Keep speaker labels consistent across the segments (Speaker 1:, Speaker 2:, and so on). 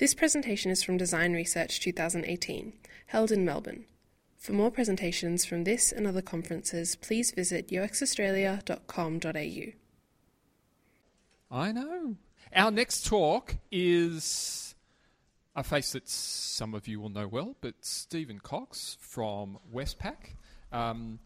Speaker 1: This presentation is from Design Research 2018, held in Melbourne. For more presentations from this and other conferences, please visit uxaustralia.com.au.
Speaker 2: I know. Our next talk is a face that some of you will know well, but Stephen Cox from Westpac. Um,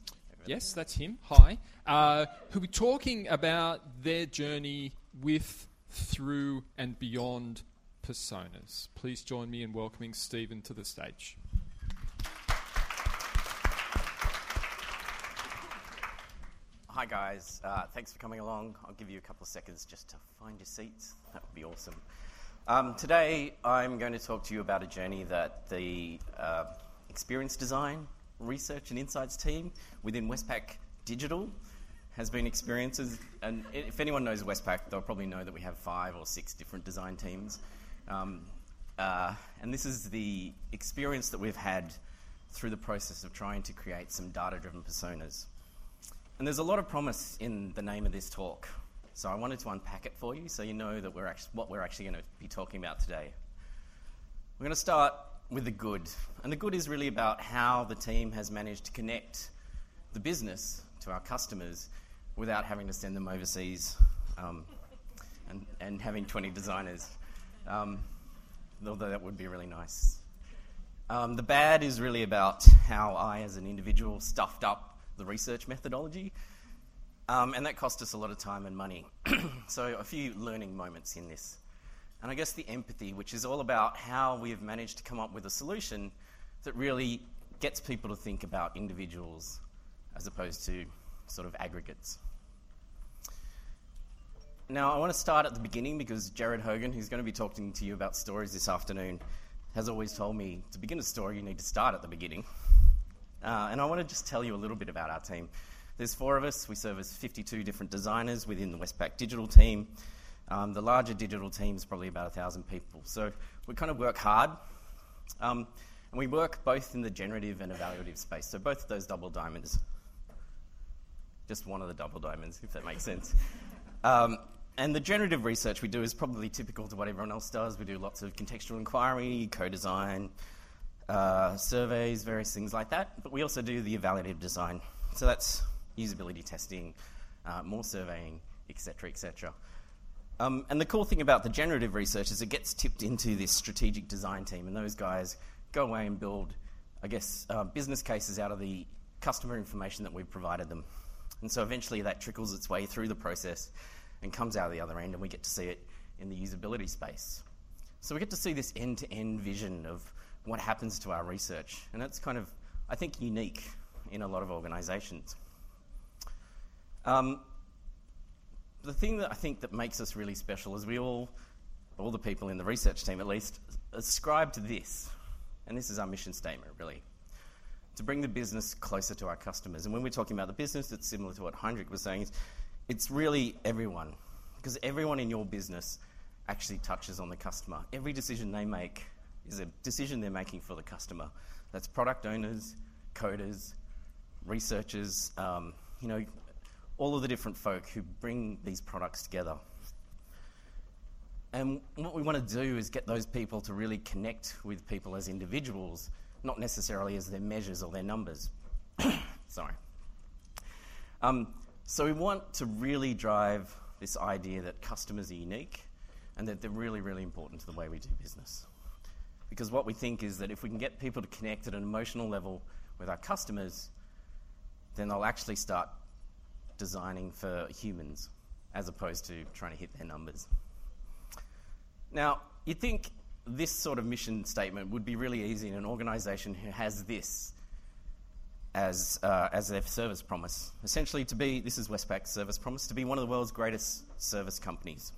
Speaker 2: yes, that's him. Hi. Uh, who'll be talking about their journey with, through, and beyond personas. Please join me in welcoming Stephen to the stage.
Speaker 3: Hi, guys. Uh, thanks for coming along. I'll give you a couple of seconds just to find your seats. That would be awesome. Um, today, I'm going to talk to you about a journey that the uh, experience design, research, and insights team within Westpac Digital has been experiencing. And if anyone knows Westpac, they'll probably know that we have five or six different design teams. Um, uh, and this is the experience that we've had through the process of trying to create some data driven personas. And there's a lot of promise in the name of this talk. So I wanted to unpack it for you so you know that we're actually, what we're actually going to be talking about today. We're going to start with the good. And the good is really about how the team has managed to connect the business to our customers without having to send them overseas um, and, and having 20 designers. Um, although that would be really nice. Um, the bad is really about how I, as an individual, stuffed up the research methodology. Um, and that cost us a lot of time and money. so, a few learning moments in this. And I guess the empathy, which is all about how we have managed to come up with a solution that really gets people to think about individuals as opposed to sort of aggregates. Now, I want to start at the beginning because Jared Hogan, who's going to be talking to you about stories this afternoon, has always told me to begin a story, you need to start at the beginning. Uh, and I want to just tell you a little bit about our team. There's four of us. We serve as 52 different designers within the Westpac digital team. Um, the larger digital team is probably about 1,000 people. So we kind of work hard. Um, and we work both in the generative and evaluative space. So both of those double diamonds. Just one of the double diamonds, if that makes sense. Um, and the generative research we do is probably typical to what everyone else does. We do lots of contextual inquiry, co design, uh, surveys, various things like that. But we also do the evaluative design. So that's usability testing, uh, more surveying, etc., etc. Um, and the cool thing about the generative research is it gets tipped into this strategic design team, and those guys go away and build, I guess, uh, business cases out of the customer information that we've provided them. And so eventually that trickles its way through the process and comes out the other end, and we get to see it in the usability space. So we get to see this end to end vision of what happens to our research. And that's kind of, I think, unique in a lot of organisations. Um, the thing that I think that makes us really special is we all, all the people in the research team at least, ascribe to this. And this is our mission statement, really. To bring the business closer to our customers. And when we're talking about the business, it's similar to what Heinrich was saying. It's really everyone. Because everyone in your business actually touches on the customer. Every decision they make is a decision they're making for the customer. That's product owners, coders, researchers, um, you know, all of the different folk who bring these products together. And what we want to do is get those people to really connect with people as individuals, not necessarily as their measures or their numbers. Sorry. Um, so we want to really drive this idea that customers are unique and that they're really, really important to the way we do business. Because what we think is that if we can get people to connect at an emotional level with our customers, then they'll actually start designing for humans as opposed to trying to hit their numbers. Now, you'd think this sort of mission statement would be really easy in an organisation who has this as, uh, as their service promise. Essentially, to be, this is Westpac's service promise, to be one of the world's greatest service companies,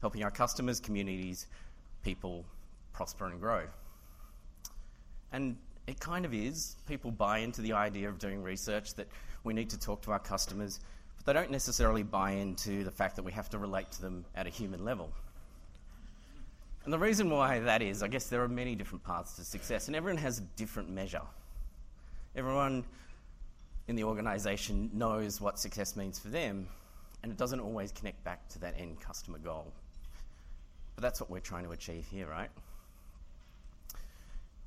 Speaker 3: helping our customers, communities, people prosper and grow. And it kind of is. People buy into the idea of doing research that we need to talk to our customers, but they don't necessarily buy into the fact that we have to relate to them at a human level. And the reason why that is, I guess there are many different paths to success, and everyone has a different measure. Everyone in the organisation knows what success means for them, and it doesn't always connect back to that end customer goal. But that's what we're trying to achieve here, right?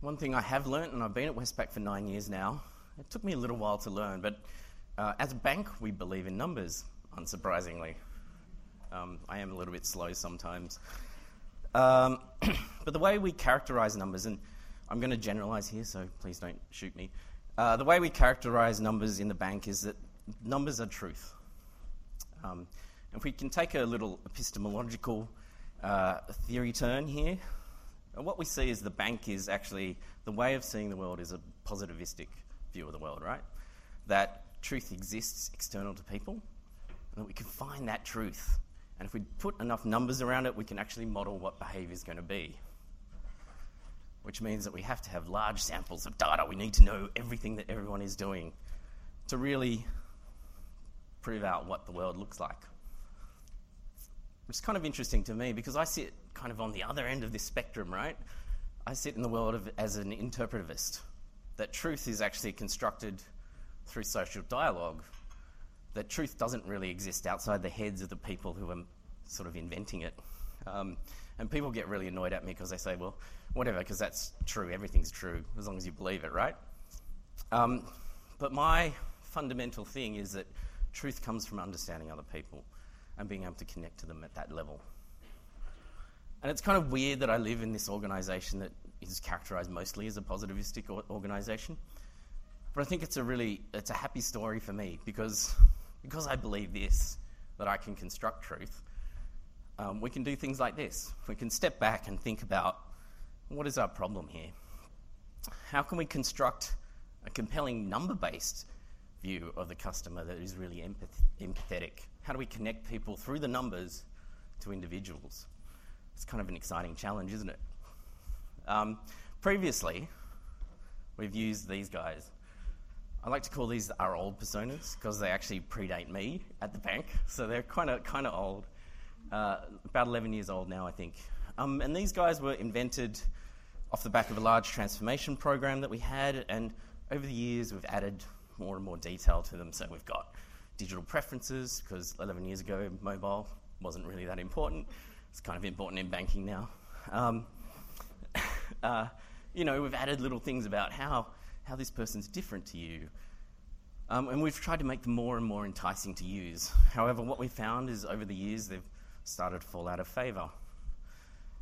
Speaker 3: one thing I have learnt, and I've been at Westpac for nine years now, it took me a little while to learn, but uh, as a bank, we believe in numbers, unsurprisingly. Um, I am a little bit slow sometimes. Um, but the way we characterize numbers, and I'm going to generalize here, so please don't shoot me. Uh, the way we characterize numbers in the bank is that numbers are truth. Um, if we can take a little epistemological uh, theory turn here, what we see is the bank is actually the way of seeing the world is a positivistic view of the world, right? That truth exists external to people, and that we can find that truth. And if we put enough numbers around it, we can actually model what behaviour is going to be. Which means that we have to have large samples of data. We need to know everything that everyone is doing to really prove out what the world looks like. Which is kind of interesting to me because I sit kind of on the other end of this spectrum, right? I sit in the world of, as an interpretivist. That truth is actually constructed through social dialogue. That truth doesn't really exist outside the heads of the people who are sort of inventing it. Um, and people get really annoyed at me because they say, well, whatever, because that's true, everything's true, as long as you believe it, right? Um, but my fundamental thing is that truth comes from understanding other people and being able to connect to them at that level. And it's kind of weird that I live in this organisation that is characterised mostly as a positivistic organisation. But I think it's a really it's a happy story for me because because I believe this that I can construct truth. Um, we can do things like this. We can step back and think about what is our problem here. How can we construct a compelling number-based view of the customer that is really empath- empathetic? How do we connect people through the numbers to individuals? It's kind of an exciting challenge, isn't it? Um, previously, we've used these guys. I like to call these our old personas because they actually predate me at the bank, so they're kind of kind of old. Uh, about 11 years old now, I think. Um, and these guys were invented off the back of a large transformation program that we had, and over the years we've added more and more detail to them. So we've got digital preferences because 11 years ago mobile wasn't really that important. It's kind of important in banking now. Um, uh, you know, we've added little things about how, how this person's different to you. Um, and we've tried to make them more and more enticing to use. However, what we found is over the years they've started to fall out of favour.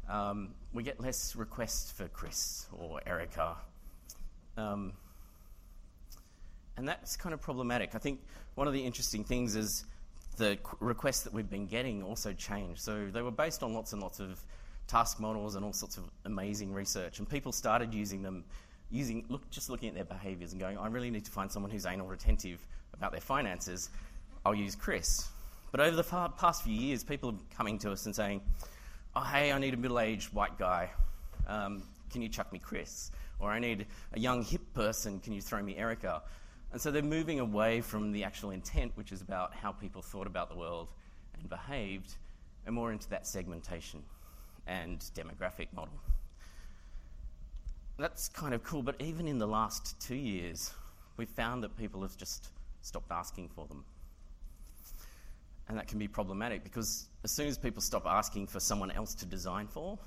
Speaker 3: Um, we get less requests for Chris or Erica. Um, and that's kind of problematic. I think one of the interesting things is the requests that we've been getting also changed. So they were based on lots and lots of task models and all sorts of amazing research, and people started using them, using look just looking at their behaviours and going, I really need to find someone who's anal retentive about their finances. I'll use Chris. But over the past few years, people are coming to us and saying, Oh, hey, I need a middle-aged white guy. Um, can you chuck me Chris? Or I need a young hip person. Can you throw me Erica? And so they're moving away from the actual intent, which is about how people thought about the world and behaved, and more into that segmentation and demographic model. That's kind of cool, but even in the last two years, we've found that people have just stopped asking for them. And that can be problematic because as soon as people stop asking for someone else to design for,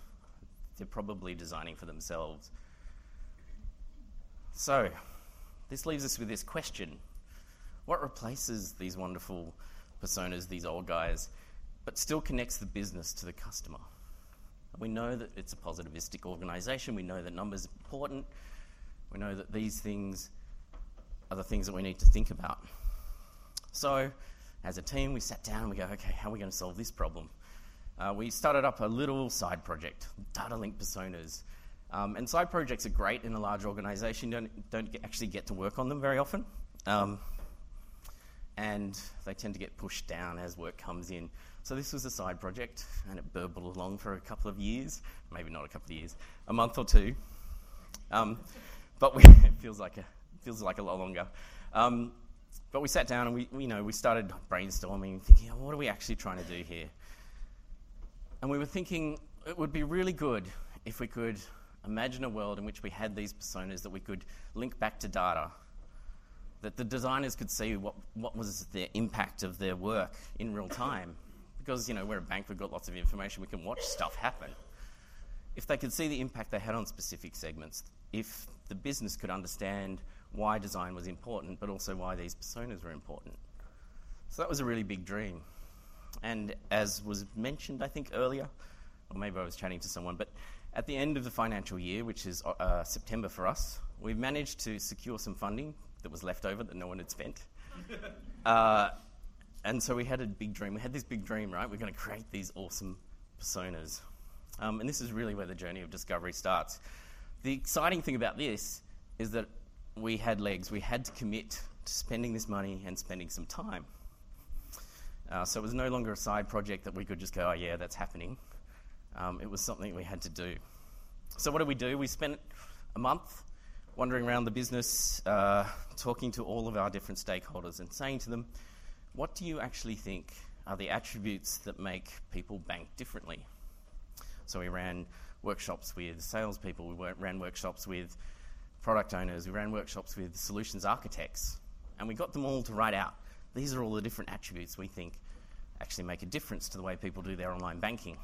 Speaker 3: they're probably designing for themselves. So, this leaves us with this question What replaces these wonderful personas, these old guys, but still connects the business to the customer? We know that it's a positivistic organisation, we know that numbers are important, we know that these things are the things that we need to think about. So, as a team, we sat down and we go, okay, how are we going to solve this problem? Uh, we started up a little side project, Data Link Personas. Um, and side projects are great in a large organisation. You don't, don't get, actually get to work on them very often. Um, and they tend to get pushed down as work comes in. So this was a side project, and it burbled along for a couple of years, maybe not a couple of years, a month or two. Um, but we, it feels like a feels like a lot longer. Um, but we sat down and we, you know, we started brainstorming, thinking, oh, what are we actually trying to do here? And we were thinking it would be really good if we could imagine a world in which we had these personas that we could link back to data, that the designers could see what, what was the impact of their work in real time. Because, you know, we're a bank, we've got lots of information, we can watch stuff happen. if they could see the impact they had on specific segments, if the business could understand why design was important, but also why these personas were important. So that was a really big dream. And as was mentioned, I think earlier, or maybe I was chatting to someone, but at the end of the financial year, which is uh, September for us, we've managed to secure some funding that was left over that no one had spent. uh, and so we had a big dream. We had this big dream, right? We're going to create these awesome personas. Um, and this is really where the journey of discovery starts. The exciting thing about this is that we had legs. We had to commit to spending this money and spending some time. Uh, so it was no longer a side project that we could just go, oh, yeah, that's happening. Um, it was something we had to do. So, what did we do? We spent a month wandering around the business, uh, talking to all of our different stakeholders and saying to them, what do you actually think are the attributes that make people bank differently? So, we ran workshops with salespeople, we ran workshops with product owners, we ran workshops with solutions architects, and we got them all to write out these are all the different attributes we think actually make a difference to the way people do their online banking.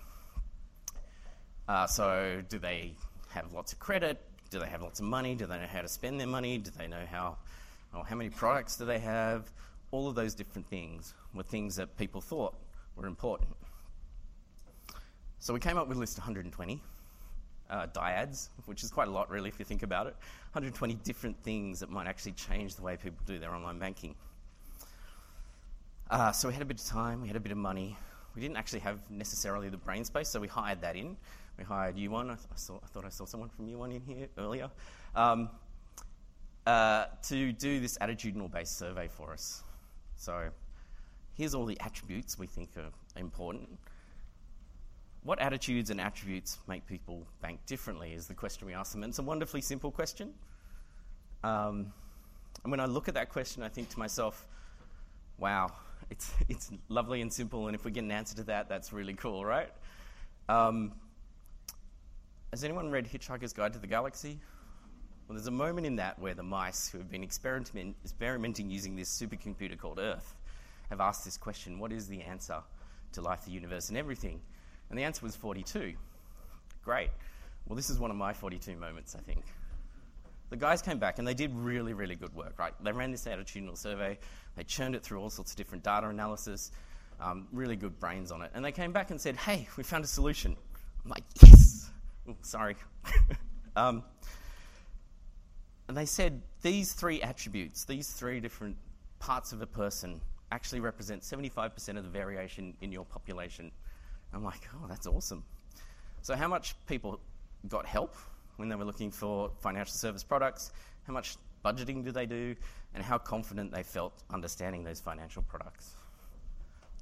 Speaker 3: Uh, so, do they have lots of credit? Do they have lots of money? Do they know how to spend their money? Do they know how, or how many products do they have? All of those different things were things that people thought were important. So we came up with a list of 120 uh, dyads, which is quite a lot, really, if you think about it. 120 different things that might actually change the way people do their online banking. Uh, so we had a bit of time, we had a bit of money. We didn't actually have necessarily the brain space, so we hired that in. We hired U1. I, th- I, saw, I thought I saw someone from U1 in here earlier um, uh, to do this attitudinal based survey for us. So here's all the attributes we think are important. What attitudes and attributes make people bank differently is the question we ask them. And it's a wonderfully simple question. Um, and when I look at that question, I think to myself, wow, it's, it's lovely and simple. And if we get an answer to that, that's really cool, right? Um, has anyone read Hitchhiker's Guide to the Galaxy? Well, there's a moment in that where the mice who have been experiment, experimenting using this supercomputer called Earth have asked this question What is the answer to life, the universe, and everything? And the answer was 42. Great. Well, this is one of my 42 moments, I think. The guys came back and they did really, really good work, right? They ran this attitudinal survey, they churned it through all sorts of different data analysis, um, really good brains on it. And they came back and said, hey, we found a solution. I'm like, yes! Ooh, sorry. um, and they said these three attributes, these three different parts of a person, actually represent 75% of the variation in your population. I'm like, oh, that's awesome. So, how much people got help when they were looking for financial service products? How much budgeting do they do? And how confident they felt understanding those financial products?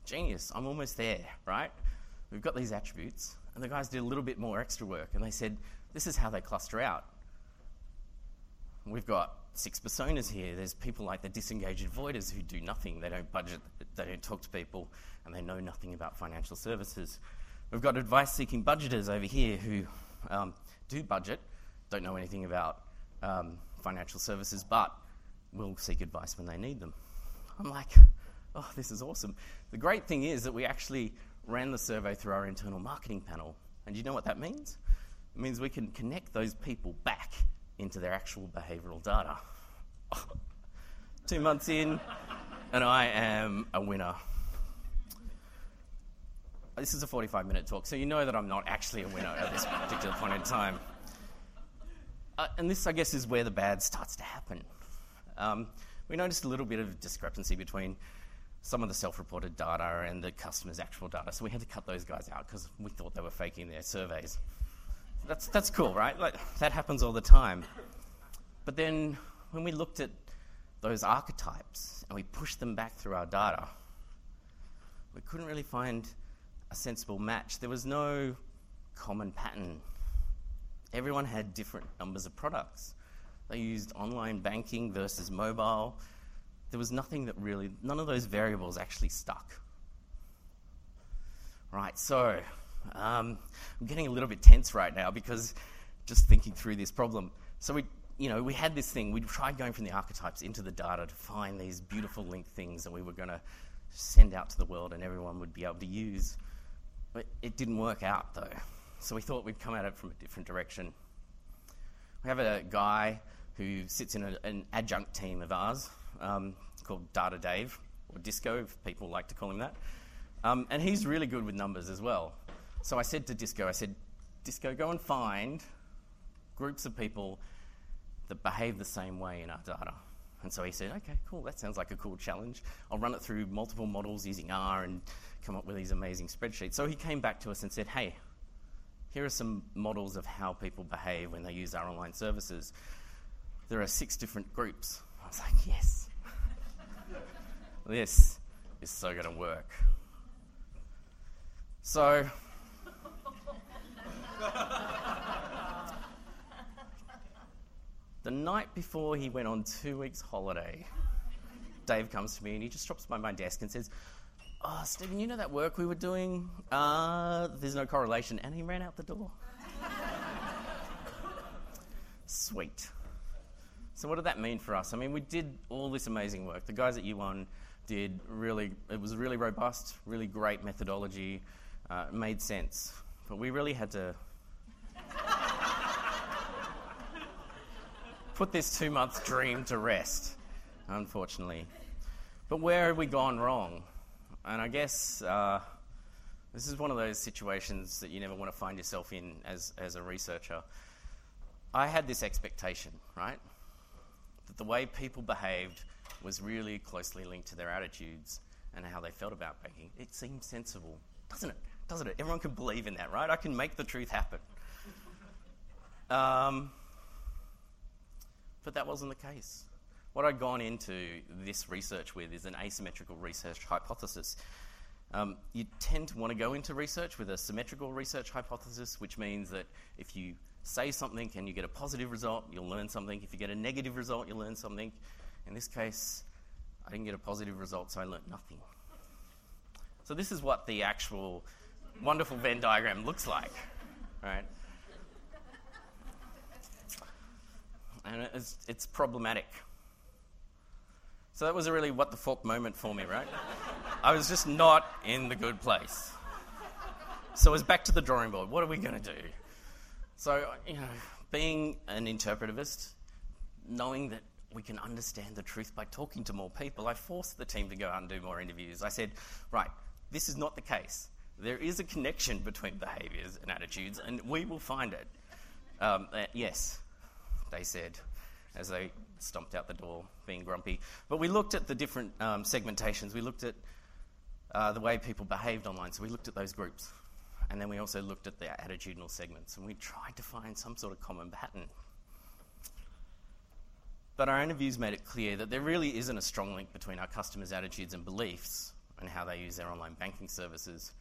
Speaker 3: Genius, I'm almost there, right? We've got these attributes. And the guys did a little bit more extra work and they said, this is how they cluster out. We've got six personas here. There's people like the disengaged avoiders who do nothing. They don't budget, they don't talk to people, and they know nothing about financial services. We've got advice seeking budgeters over here who um, do budget, don't know anything about um, financial services, but will seek advice when they need them. I'm like, oh, this is awesome. The great thing is that we actually ran the survey through our internal marketing panel. And you know what that means? It means we can connect those people back into their actual behavioral data. Two months in, and I am a winner. This is a 45 minute talk, so you know that I'm not actually a winner at this particular point in time. Uh, and this, I guess, is where the bad starts to happen. Um, we noticed a little bit of discrepancy between some of the self-reported data and the customer's actual data. So we had to cut those guys out because we thought they were faking their surveys. That's, that's cool, right? Like, that happens all the time. But then when we looked at those archetypes and we pushed them back through our data, we couldn't really find a sensible match. There was no common pattern. Everyone had different numbers of products. They used online banking versus mobile there was nothing that really, none of those variables actually stuck. Right, so um, I'm getting a little bit tense right now because just thinking through this problem. So we, you know, we had this thing. We tried going from the archetypes into the data to find these beautiful linked things that we were going to send out to the world and everyone would be able to use. But it didn't work out though. So we thought we'd come at it from a different direction. We have a guy who sits in a, an adjunct team of ours um, called Data Dave, or Disco, if people like to call him that. Um, and he's really good with numbers as well. So I said to Disco, I said, Disco, go and find groups of people that behave the same way in our data. And so he said, okay, cool, that sounds like a cool challenge. I'll run it through multiple models using R and come up with these amazing spreadsheets. So he came back to us and said, hey, here are some models of how people behave when they use our online services. There are six different groups. I was like, yes. this is so going to work. So, the night before he went on two weeks' holiday, Dave comes to me and he just drops by my desk and says, Oh, Stephen, you know that work we were doing? Uh, there's no correlation. And he ran out the door. Sweet. So, what did that mean for us? I mean, we did all this amazing work. The guys at U1 did really, it was really robust, really great methodology, uh, made sense. But we really had to put this two month dream to rest, unfortunately. But where have we gone wrong? And I guess uh, this is one of those situations that you never want to find yourself in as, as a researcher. I had this expectation, right? That the way people behaved was really closely linked to their attitudes and how they felt about banking. It seems sensible, doesn't it? Doesn't it? Everyone can believe in that, right? I can make the truth happen. Um, but that wasn't the case. What I'd gone into this research with is an asymmetrical research hypothesis. Um, you tend to want to go into research with a symmetrical research hypothesis, which means that if you say something and you get a positive result, you'll learn something. If you get a negative result, you'll learn something. In this case, I didn't get a positive result, so I learned nothing. So, this is what the actual wonderful Venn diagram looks like, right? And it's, it's problematic. So that was a really what the fuck moment for me, right? I was just not in the good place. So it was back to the drawing board. What are we going to do? So, you know, being an interpretivist, knowing that we can understand the truth by talking to more people, I forced the team to go out and do more interviews. I said, right, this is not the case. There is a connection between behaviours and attitudes, and we will find it. Um, uh, yes, they said as they stomped out the door being grumpy. But we looked at the different um, segmentations. We looked at uh, the way people behaved online. So we looked at those groups. And then we also looked at the attitudinal segments. And we tried to find some sort of common pattern. But our interviews made it clear that there really isn't a strong link between our customers' attitudes and beliefs and how they use their online banking services.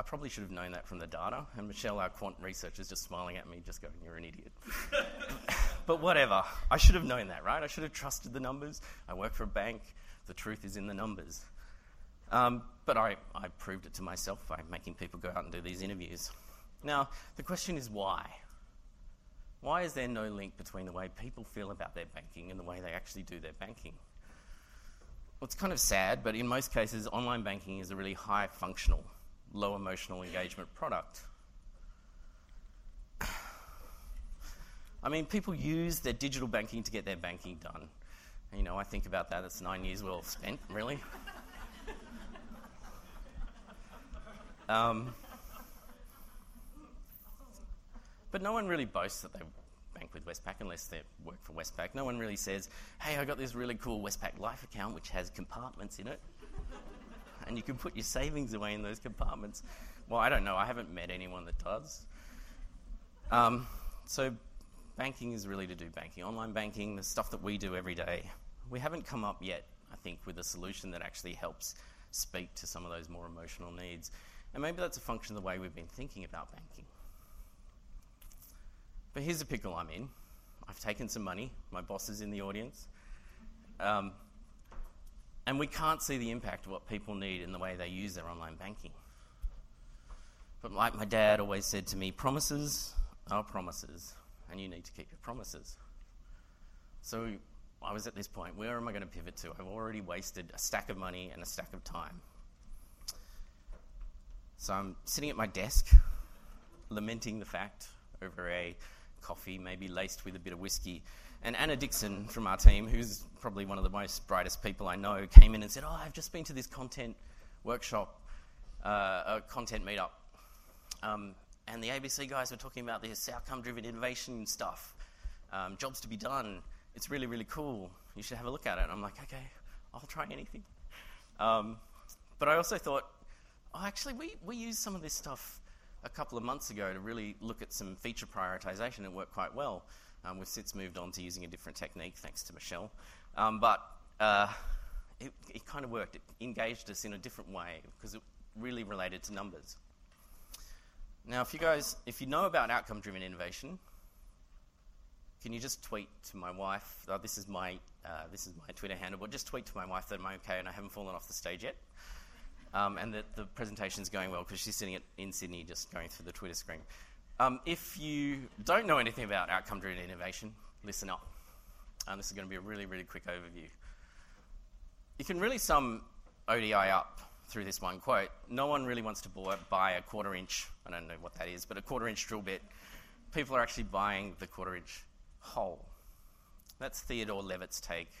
Speaker 3: I probably should have known that from the data, and Michelle, our quant researcher, is just smiling at me, just going, You're an idiot. but whatever. I should have known that, right? I should have trusted the numbers. I work for a bank. The truth is in the numbers. Um, but I, I proved it to myself by making people go out and do these interviews. Now, the question is why? Why is there no link between the way people feel about their banking and the way they actually do their banking? Well, it's kind of sad, but in most cases, online banking is a really high functional, low emotional engagement product. I mean, people use their digital banking to get their banking done. You know, I think about that. It's nine years well spent, really. Um, but no one really boasts that they bank with Westpac unless they work for Westpac. No one really says, hey, I got this really cool Westpac Life account which has compartments in it. And you can put your savings away in those compartments. Well, I don't know. I haven't met anyone that does. Um, so banking is really to do banking. Online banking, the stuff that we do every day. We haven't come up yet, I think, with a solution that actually helps speak to some of those more emotional needs. And maybe that's a function of the way we've been thinking about banking. But here's a pickle I'm in. I've taken some money. My boss is in the audience. Um, and we can't see the impact of what people need in the way they use their online banking. But like my dad always said to me, promises are promises and you need to keep your promises. So I was at this point where am I going to pivot to? I've already wasted a stack of money and a stack of time. So I'm sitting at my desk lamenting the fact over a coffee, maybe laced with a bit of whiskey. And Anna Dixon from our team, who's probably one of the most brightest people I know, came in and said, Oh, I've just been to this content workshop, uh, a content meetup. Um, and the ABC guys were talking about this outcome driven innovation stuff, um, jobs to be done. It's really, really cool. You should have a look at it. And I'm like, Okay, I'll try anything. Um, but I also thought, oh, actually, we, we used some of this stuff a couple of months ago to really look at some feature prioritization. It worked quite well. Um, we've since moved on to using a different technique, thanks to Michelle. Um, but uh, it, it kind of worked. It engaged us in a different way because it really related to numbers. Now, if you guys, if you know about outcome-driven innovation, can you just tweet to my wife? Oh, this is my uh, this is my Twitter handle, but just tweet to my wife that I'm okay and I haven't fallen off the stage yet, um, and that the presentation is going well because she's sitting at, in Sydney, just going through the Twitter screen. Um, if you don't know anything about outcome-driven innovation, listen up. Um, this is going to be a really, really quick overview. You can really sum ODI up through this one quote. No one really wants to buy a quarter inch, I don't know what that is, but a quarter inch drill bit. People are actually buying the quarter inch hole. That's Theodore Levitt's take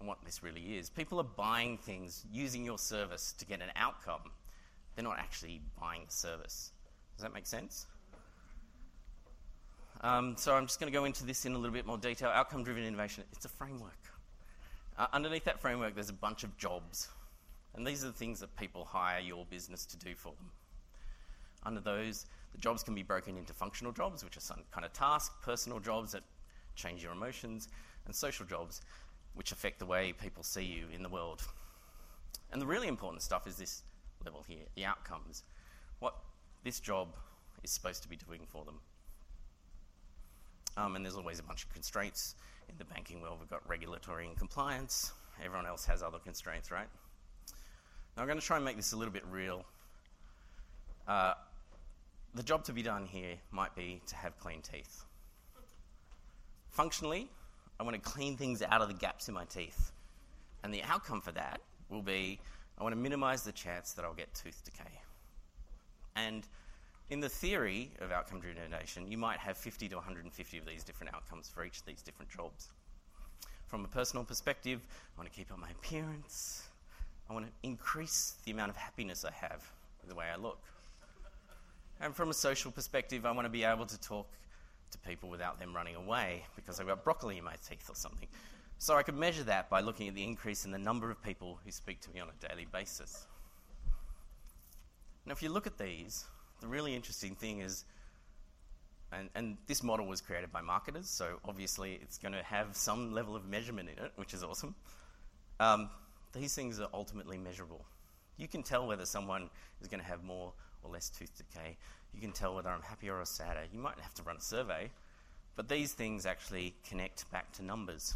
Speaker 3: on what this really is. People are buying things using your service to get an outcome. They're not actually buying the service. Does that make sense? Um, so I'm just going to go into this in a little bit more detail. Outcome driven innovation, it's a framework. Uh, underneath that framework, there's a bunch of jobs. And these are the things that people hire your business to do for them. Under those, the jobs can be broken into functional jobs, which are some kind of task, personal jobs that change your emotions, and social jobs, which affect the way people see you in the world. And the really important stuff is this level here the outcomes. What this job is supposed to be doing for them. Um, and there's always a bunch of constraints. In the banking world, we've got regulatory and compliance. Everyone else has other constraints, right? Now, I'm going to try and make this a little bit real. Uh, the job to be done here might be to have clean teeth. Functionally, I want to clean things out of the gaps in my teeth. And the outcome for that will be I want to minimize the chance that I'll get tooth decay. And in the theory of outcome driven innovation, you might have 50 to 150 of these different outcomes for each of these different jobs. From a personal perspective, I want to keep up my appearance. I want to increase the amount of happiness I have with the way I look. And from a social perspective, I want to be able to talk to people without them running away because I've got broccoli in my teeth or something. So I could measure that by looking at the increase in the number of people who speak to me on a daily basis. Now, if you look at these, the really interesting thing is, and, and this model was created by marketers, so obviously it's going to have some level of measurement in it, which is awesome. Um, these things are ultimately measurable. You can tell whether someone is going to have more or less tooth decay. You can tell whether I'm happier or sadder. You might have to run a survey, but these things actually connect back to numbers.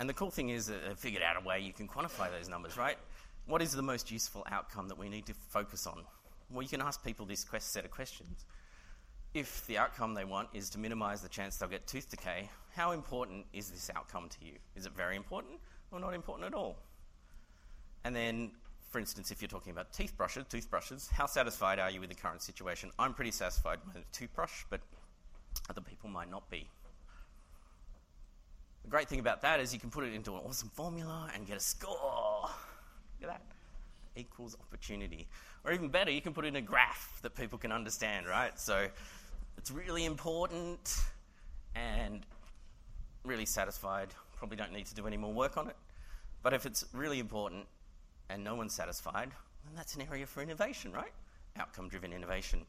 Speaker 3: And the cool thing is that they've figured out a way you can quantify those numbers, right? What is the most useful outcome that we need to focus on? Well, you can ask people this quest set of questions. If the outcome they want is to minimize the chance they'll get tooth decay, how important is this outcome to you? Is it very important or not important at all? And then for instance, if you're talking about teeth brushes, toothbrushes, how satisfied are you with the current situation? I'm pretty satisfied with a toothbrush, but other people might not be. The great thing about that is you can put it into an awesome formula and get a score. At that. Equals opportunity. Or even better, you can put in a graph that people can understand, right? So it's really important and really satisfied. Probably don't need to do any more work on it. But if it's really important and no one's satisfied, then that's an area for innovation, right? Outcome driven innovation.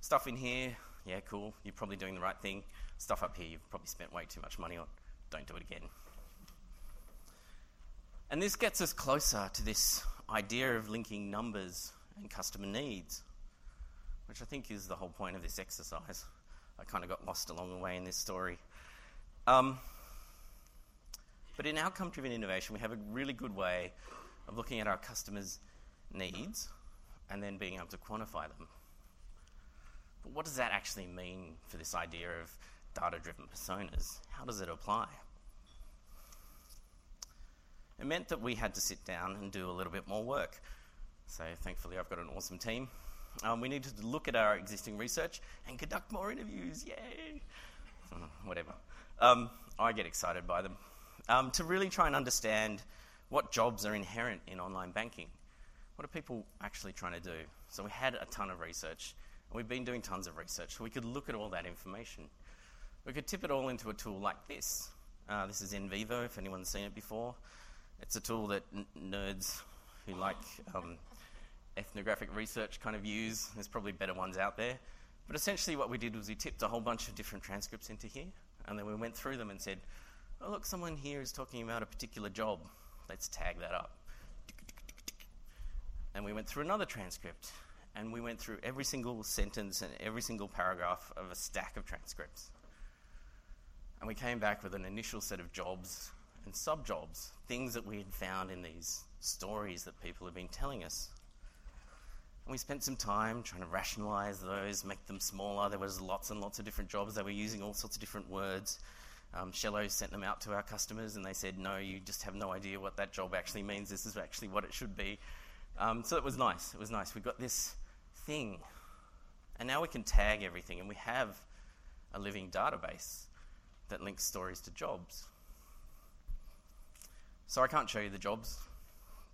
Speaker 3: Stuff in here, yeah, cool, you're probably doing the right thing. Stuff up here, you've probably spent way too much money on. Don't do it again. And this gets us closer to this idea of linking numbers and customer needs, which I think is the whole point of this exercise. I kind of got lost along the way in this story. Um, but in outcome driven innovation, we have a really good way of looking at our customers' needs and then being able to quantify them. But what does that actually mean for this idea of data driven personas? How does it apply? It meant that we had to sit down and do a little bit more work. So, thankfully, I've got an awesome team. Um, we needed to look at our existing research and conduct more interviews. Yay! Whatever. Um, I get excited by them. Um, to really try and understand what jobs are inherent in online banking. What are people actually trying to do? So we had a ton of research, and we've been doing tons of research, so we could look at all that information. We could tip it all into a tool like this. Uh, this is NVivo, if anyone's seen it before. It's a tool that n- nerds who like um, ethnographic research kind of use. There's probably better ones out there. But essentially, what we did was we tipped a whole bunch of different transcripts into here, and then we went through them and said, oh, look, someone here is talking about a particular job. Let's tag that up. And we went through another transcript, and we went through every single sentence and every single paragraph of a stack of transcripts. And we came back with an initial set of jobs and sub jobs, things that we had found in these stories that people had been telling us. And we spent some time trying to rationalize those, make them smaller. There was lots and lots of different jobs. They were using all sorts of different words. Um, Shello sent them out to our customers, and they said, "No, you just have no idea what that job actually means. This is actually what it should be." Um, so it was nice. It was nice. We got this thing, and now we can tag everything, and we have a living database that links stories to jobs. So I can't show you the jobs,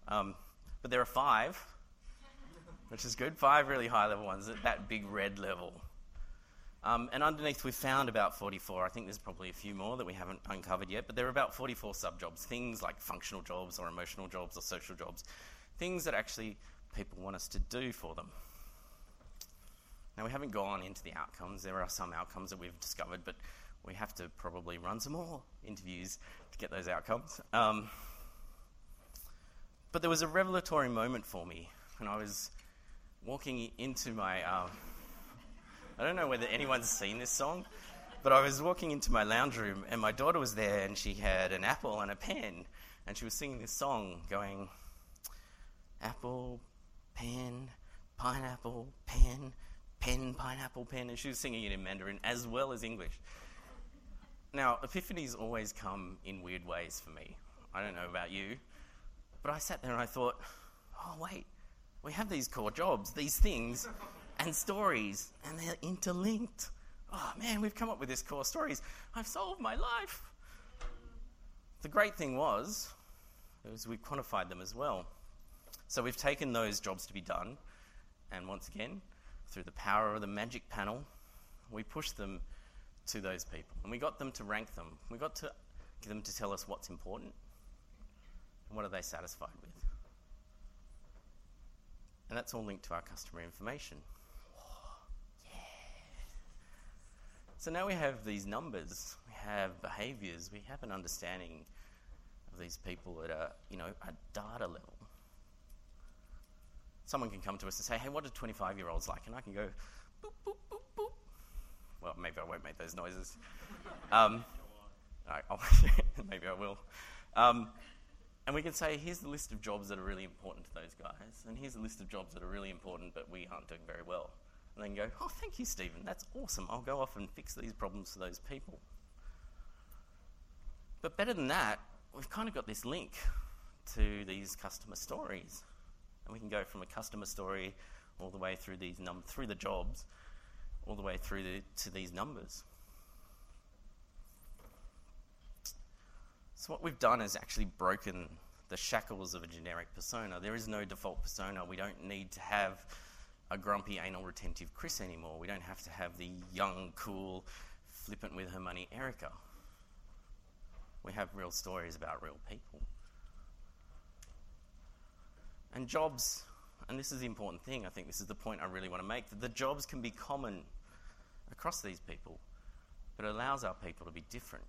Speaker 3: um, but there are five, which is good. Five really high level ones at that big red level. Um, and underneath, we've found about 44. I think there's probably a few more that we haven't uncovered yet, but there are about 44 sub jobs, things like functional jobs or emotional jobs or social jobs, things that actually people want us to do for them. Now, we haven't gone into the outcomes. There are some outcomes that we've discovered, but we have to probably run some more interviews to get those outcomes. Um, but there was a revelatory moment for me when I was walking into my. Uh, I don't know whether anyone's seen this song, but I was walking into my lounge room and my daughter was there and she had an apple and a pen and she was singing this song going, Apple, pen, pineapple, pen, pen, pineapple, pen. And she was singing it in Mandarin as well as English. Now, epiphanies always come in weird ways for me. I don't know about you, but I sat there and I thought, oh, wait, we have these core jobs, these things and stories, and they're interlinked. Oh man, we've come up with this core stories. I've solved my life. The great thing was, was we quantified them as well. So we've taken those jobs to be done, and once again, through the power of the magic panel, we pushed them to those people, and we got them to rank them. We got to get them to tell us what's important and what are they satisfied with. And that's all linked to our customer information. So now we have these numbers, we have behaviours, we have an understanding of these people at a you know a data level. Someone can come to us and say, "Hey, what are 25-year-olds like?" And I can go, boop boop. Well, maybe I won't make those noises. Um, maybe I will. Um, and we can say, here's the list of jobs that are really important to those guys, and here's a list of jobs that are really important but we aren't doing very well and then go, oh, thank you, Stephen, that's awesome. I'll go off and fix these problems for those people. But better than that, we've kind of got this link to these customer stories. And we can go from a customer story all the way through these num- through the jobs, all the way through the, to these numbers. So what we've done is actually broken the shackles of a generic persona. There is no default persona. We don't need to have a grumpy, anal retentive Chris anymore. We don't have to have the young, cool, flippant with her money Erica. We have real stories about real people. And jobs, and this is the important thing, I think this is the point I really want to make, that the jobs can be common across these people, but it allows our people to be different.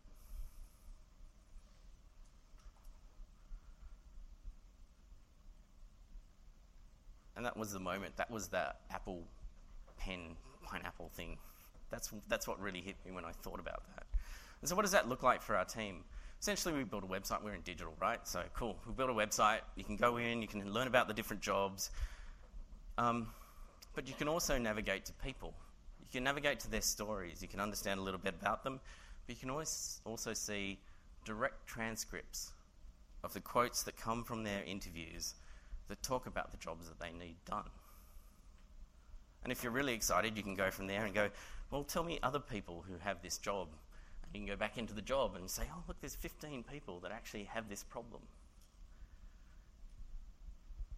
Speaker 3: And that was the moment. That was the apple pen pineapple thing. That's, that's what really hit me when I thought about that. And so, what does that look like for our team? Essentially, we built a website. We're in digital, right? So, cool. We built a website. You can go in, you can learn about the different jobs. Um, but you can also navigate to people. You can navigate to their stories. You can understand a little bit about them. But you can always also see direct transcripts of the quotes that come from their interviews that talk about the jobs that they need done. And if you're really excited, you can go from there and go, well, tell me other people who have this job. And you can go back into the job and say, oh, look, there's 15 people that actually have this problem.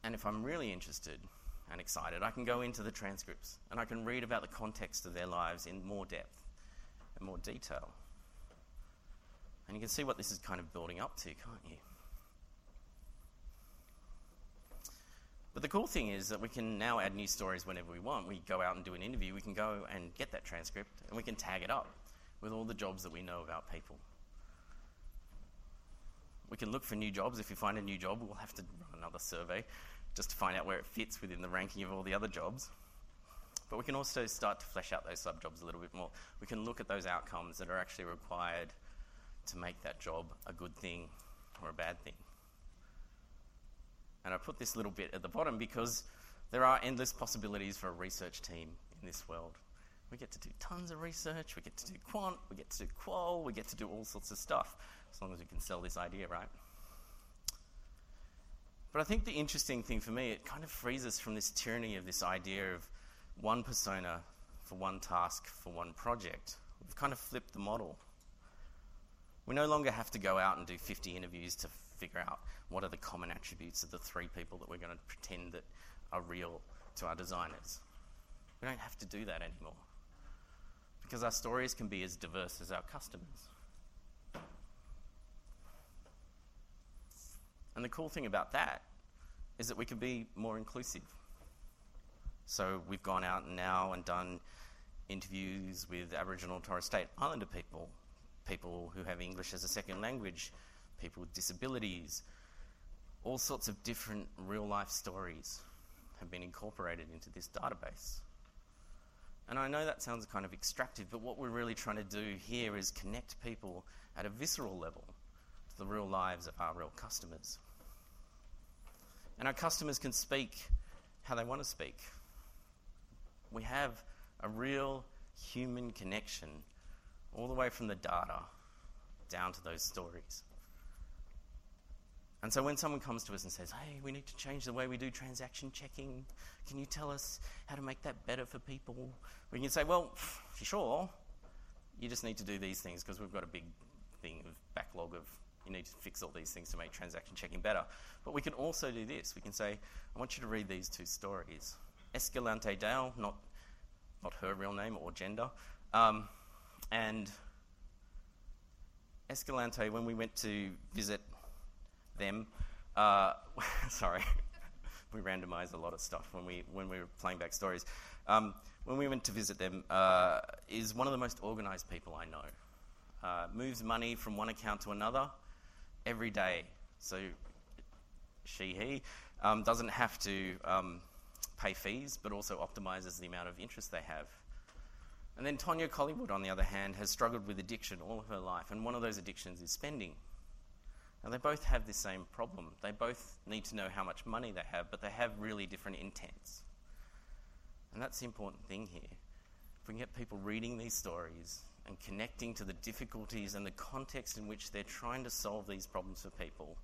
Speaker 3: And if I'm really interested and excited, I can go into the transcripts and I can read about the context of their lives in more depth and more detail. And you can see what this is kind of building up to, can't you? But the cool thing is that we can now add new stories whenever we want. We go out and do an interview, we can go and get that transcript and we can tag it up with all the jobs that we know about people. We can look for new jobs. If we find a new job, we'll have to run another survey just to find out where it fits within the ranking of all the other jobs. But we can also start to flesh out those sub jobs a little bit more. We can look at those outcomes that are actually required to make that job a good thing or a bad thing. And I put this little bit at the bottom because there are endless possibilities for a research team in this world. We get to do tons of research, we get to do quant, we get to do qual, we get to do all sorts of stuff, as long as we can sell this idea, right? But I think the interesting thing for me, it kind of frees us from this tyranny of this idea of one persona for one task for one project. We've kind of flipped the model. We no longer have to go out and do 50 interviews to figure out what are the common attributes of the three people that we're going to pretend that are real to our designers. We don't have to do that anymore because our stories can be as diverse as our customers. And the cool thing about that is that we can be more inclusive. So we've gone out now and done interviews with Aboriginal and Torres Strait Islander people, people who have English as a second language, people with disabilities, all sorts of different real life stories have been incorporated into this database. And I know that sounds kind of extractive, but what we're really trying to do here is connect people at a visceral level the real lives of our real customers. And our customers can speak how they want to speak. We have a real human connection all the way from the data down to those stories. And so when someone comes to us and says, hey, we need to change the way we do transaction checking, can you tell us how to make that better for people? We can say, well, for sure, you just need to do these things because we've got a big thing of backlog of you need to fix all these things to make transaction checking better. But we can also do this. We can say, I want you to read these two stories. Escalante Dale, not, not her real name or gender, um, and Escalante, when we went to visit them. Uh, sorry, we randomised a lot of stuff when we when we were playing back stories. Um, when we went to visit them, uh, is one of the most organised people I know. Uh, moves money from one account to another every day. So she he um, doesn't have to um, pay fees, but also optimises the amount of interest they have. And then Tonya Collingwood, on the other hand, has struggled with addiction all of her life, and one of those addictions is spending. Now, they both have the same problem. They both need to know how much money they have, but they have really different intents. And that's the important thing here. If we can get people reading these stories and connecting to the difficulties and the context in which they're trying to solve these problems for people,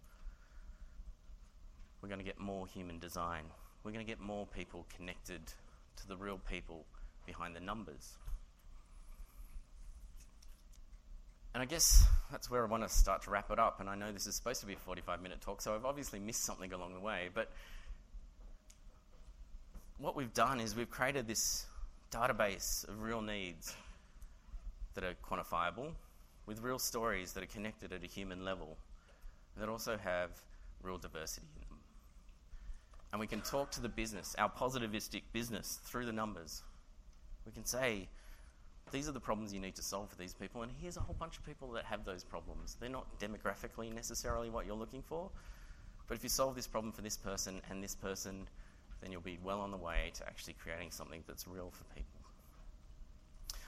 Speaker 3: we're going to get more human design. We're going to get more people connected to the real people behind the numbers. And I guess that's where I want to start to wrap it up. And I know this is supposed to be a 45 minute talk, so I've obviously missed something along the way. But what we've done is we've created this database of real needs that are quantifiable, with real stories that are connected at a human level, that also have real diversity in them. And we can talk to the business, our positivistic business, through the numbers. We can say, these are the problems you need to solve for these people, and here's a whole bunch of people that have those problems. They're not demographically necessarily what you're looking for, but if you solve this problem for this person and this person, then you'll be well on the way to actually creating something that's real for people.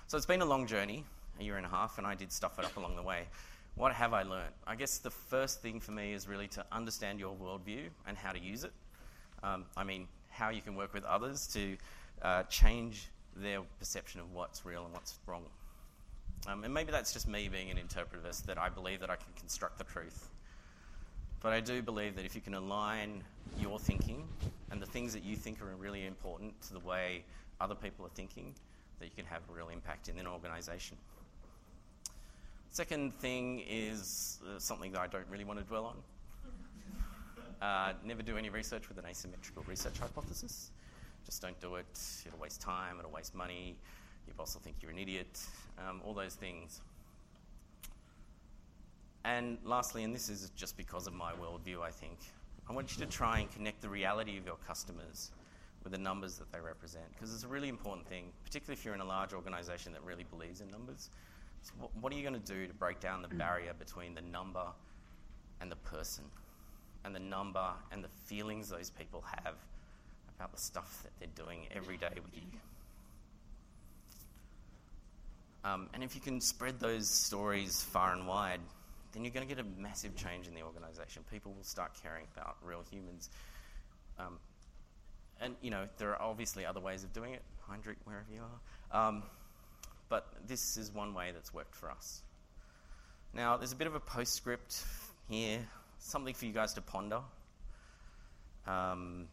Speaker 3: So it's been a long journey, a year and a half, and I did stuff it up along the way. What have I learned? I guess the first thing for me is really to understand your worldview and how to use it. Um, I mean, how you can work with others to uh, change their perception of what's real and what's wrong. Um, and maybe that's just me being an interpretivist, that I believe that I can construct the truth. But I do believe that if you can align your thinking and the things that you think are really important to the way other people are thinking, that you can have a real impact in an organisation. Second thing is uh, something that I don't really want to dwell on. Uh, never do any research with an asymmetrical research hypothesis. Just don't do it. It'll waste time, it'll waste money. Your boss will think you're an idiot. Um, all those things. And lastly, and this is just because of my worldview, I think, I want you to try and connect the reality of your customers with the numbers that they represent, because it's a really important thing, particularly if you're in a large organisation that really believes in numbers. So what, are you going to do to break down the barrier between the number and the person, and the number and the feelings those people have about the stuff that they're doing every day with you? Um, and if you can spread those stories far and wide, then you're going to get a massive change in the organisation. People will start caring about real humans. Um, and, you know, there are obviously other ways of doing it, Heinrich, wherever you are. Um, but this is one way that's worked for us. Now, there's a bit of a postscript here, something for you guys to ponder. Um,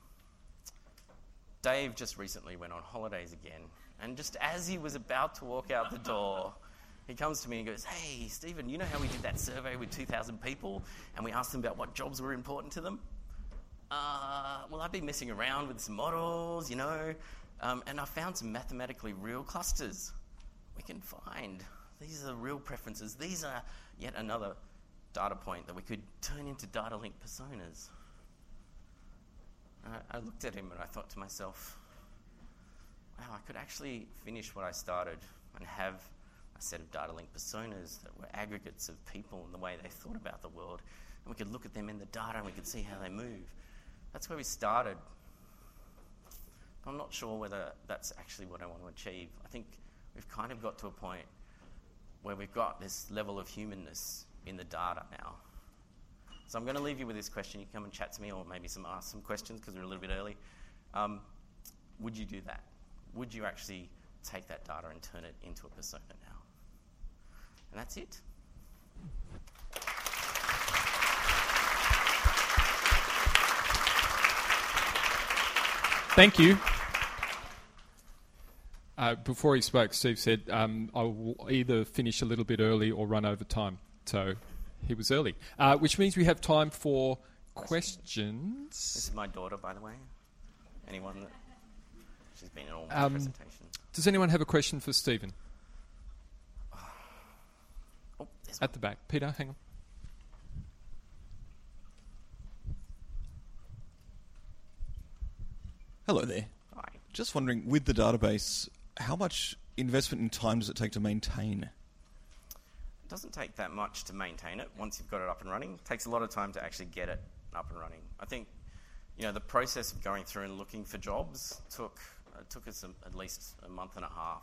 Speaker 3: Dave just recently went on holidays again, and just as he was about to walk out the door, he comes to me and goes, Hey, Stephen, you know how we did that survey with 2,000 people and we asked them about what jobs were important to them? Uh, well, I've been messing around with some models, you know, um, and I found some mathematically real clusters. We can find these are the real preferences. These are yet another data point that we could turn into data link personas. I looked at him and I thought to myself, wow, I could actually finish what I started and have a set of data link personas that were aggregates of people and the way they thought about the world. And we could look at them in the data and we could see how they move. That's where we started. I'm not sure whether that's actually what I want to achieve. I think we've kind of got to a point where we've got this level of humanness in the data now. So I'm going to leave you with this question. You can come and chat to me, or maybe some ask some questions because we're a little bit early. Um, would you do that? Would you actually take that data and turn it into a persona now? And that's it.
Speaker 2: Thank you. Uh, before he spoke, Steve said, um, I will either finish a little bit early or run over time. So he was early, uh, which means we have time for questions.
Speaker 3: This is my daughter, by the way. Anyone that. She's been in all my um, presentations.
Speaker 2: Does anyone have a question for Stephen? Oh, At the back. Peter, hang on.
Speaker 4: Hello there.
Speaker 3: Hi.
Speaker 4: Just wondering, with the database, how much investment in time does it take to maintain?
Speaker 3: It doesn't take that much to maintain it once you've got it up and running. It takes a lot of time to actually get it up and running. I think, you know, the process of going through and looking for jobs took uh, took us a, at least a month and a half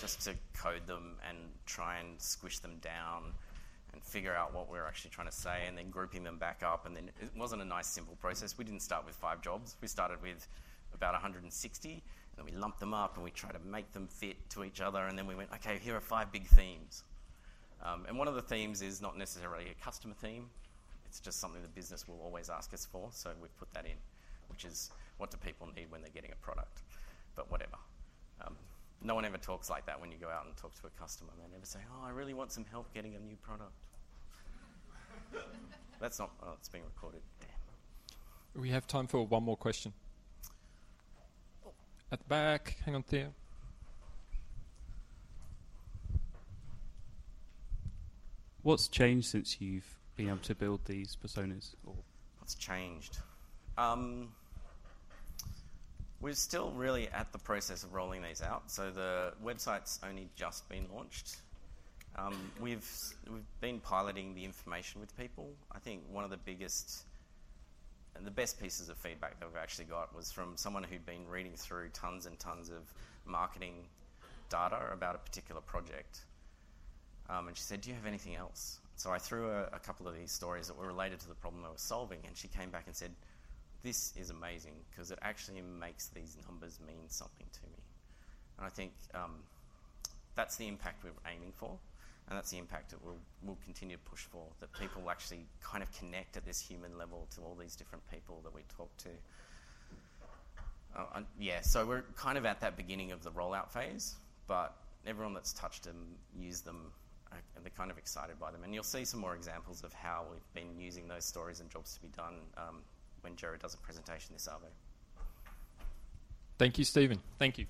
Speaker 3: just to code them and try and squish them down and figure out what we are actually trying to say and then grouping them back up. And then it wasn't a nice, simple process. We didn't start with five jobs. We started with about 160, and we lumped them up and we tried to make them fit to each other. And then we went, okay, here are five big themes. Um, and one of the themes is not necessarily a customer theme, it's just something the business will always ask us for. So we've put that in, which is what do people need when they're getting a product? But whatever. Um, no one ever talks like that when you go out and talk to a customer. They never say, oh, I really want some help getting a new product. That's not, oh, it's being recorded. Damn.
Speaker 2: We have time for one more question. At the back, hang on there.
Speaker 5: What's changed since you've been able to build these personas? Or
Speaker 3: What's changed? Um, we're still really at the process of rolling these out. So the website's only just been launched. Um, we've we've been piloting the information with people. I think one of the biggest and the best pieces of feedback that we've actually got was from someone who'd been reading through tons and tons of marketing data about a particular project. Um, and she said, Do you have anything else? So I threw a, a, couple of these stories that were related to the problem I was solving, and she came back and said, This is amazing because it actually makes these numbers mean something to me. And I think um, that's the impact we're aiming for. And that's the impact that we'll, we'll continue to push for, that people actually kind of connect at this human level to all these different people that we talk to. Uh, yeah, so we're kind of at that beginning of the rollout phase, but everyone that's touched them, used them, uh, they're kind of excited by them. And you'll see some more examples of how we've been using those stories and jobs to be done um, when Jared does a presentation this Arvo.
Speaker 2: Thank you, Stephen.
Speaker 5: Thank you.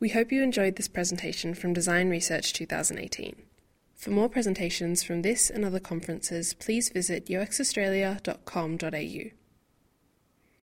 Speaker 1: We hope you enjoyed this presentation from Design Research 2018. For more presentations from this and other conferences, please visit uxaustralia.com.au.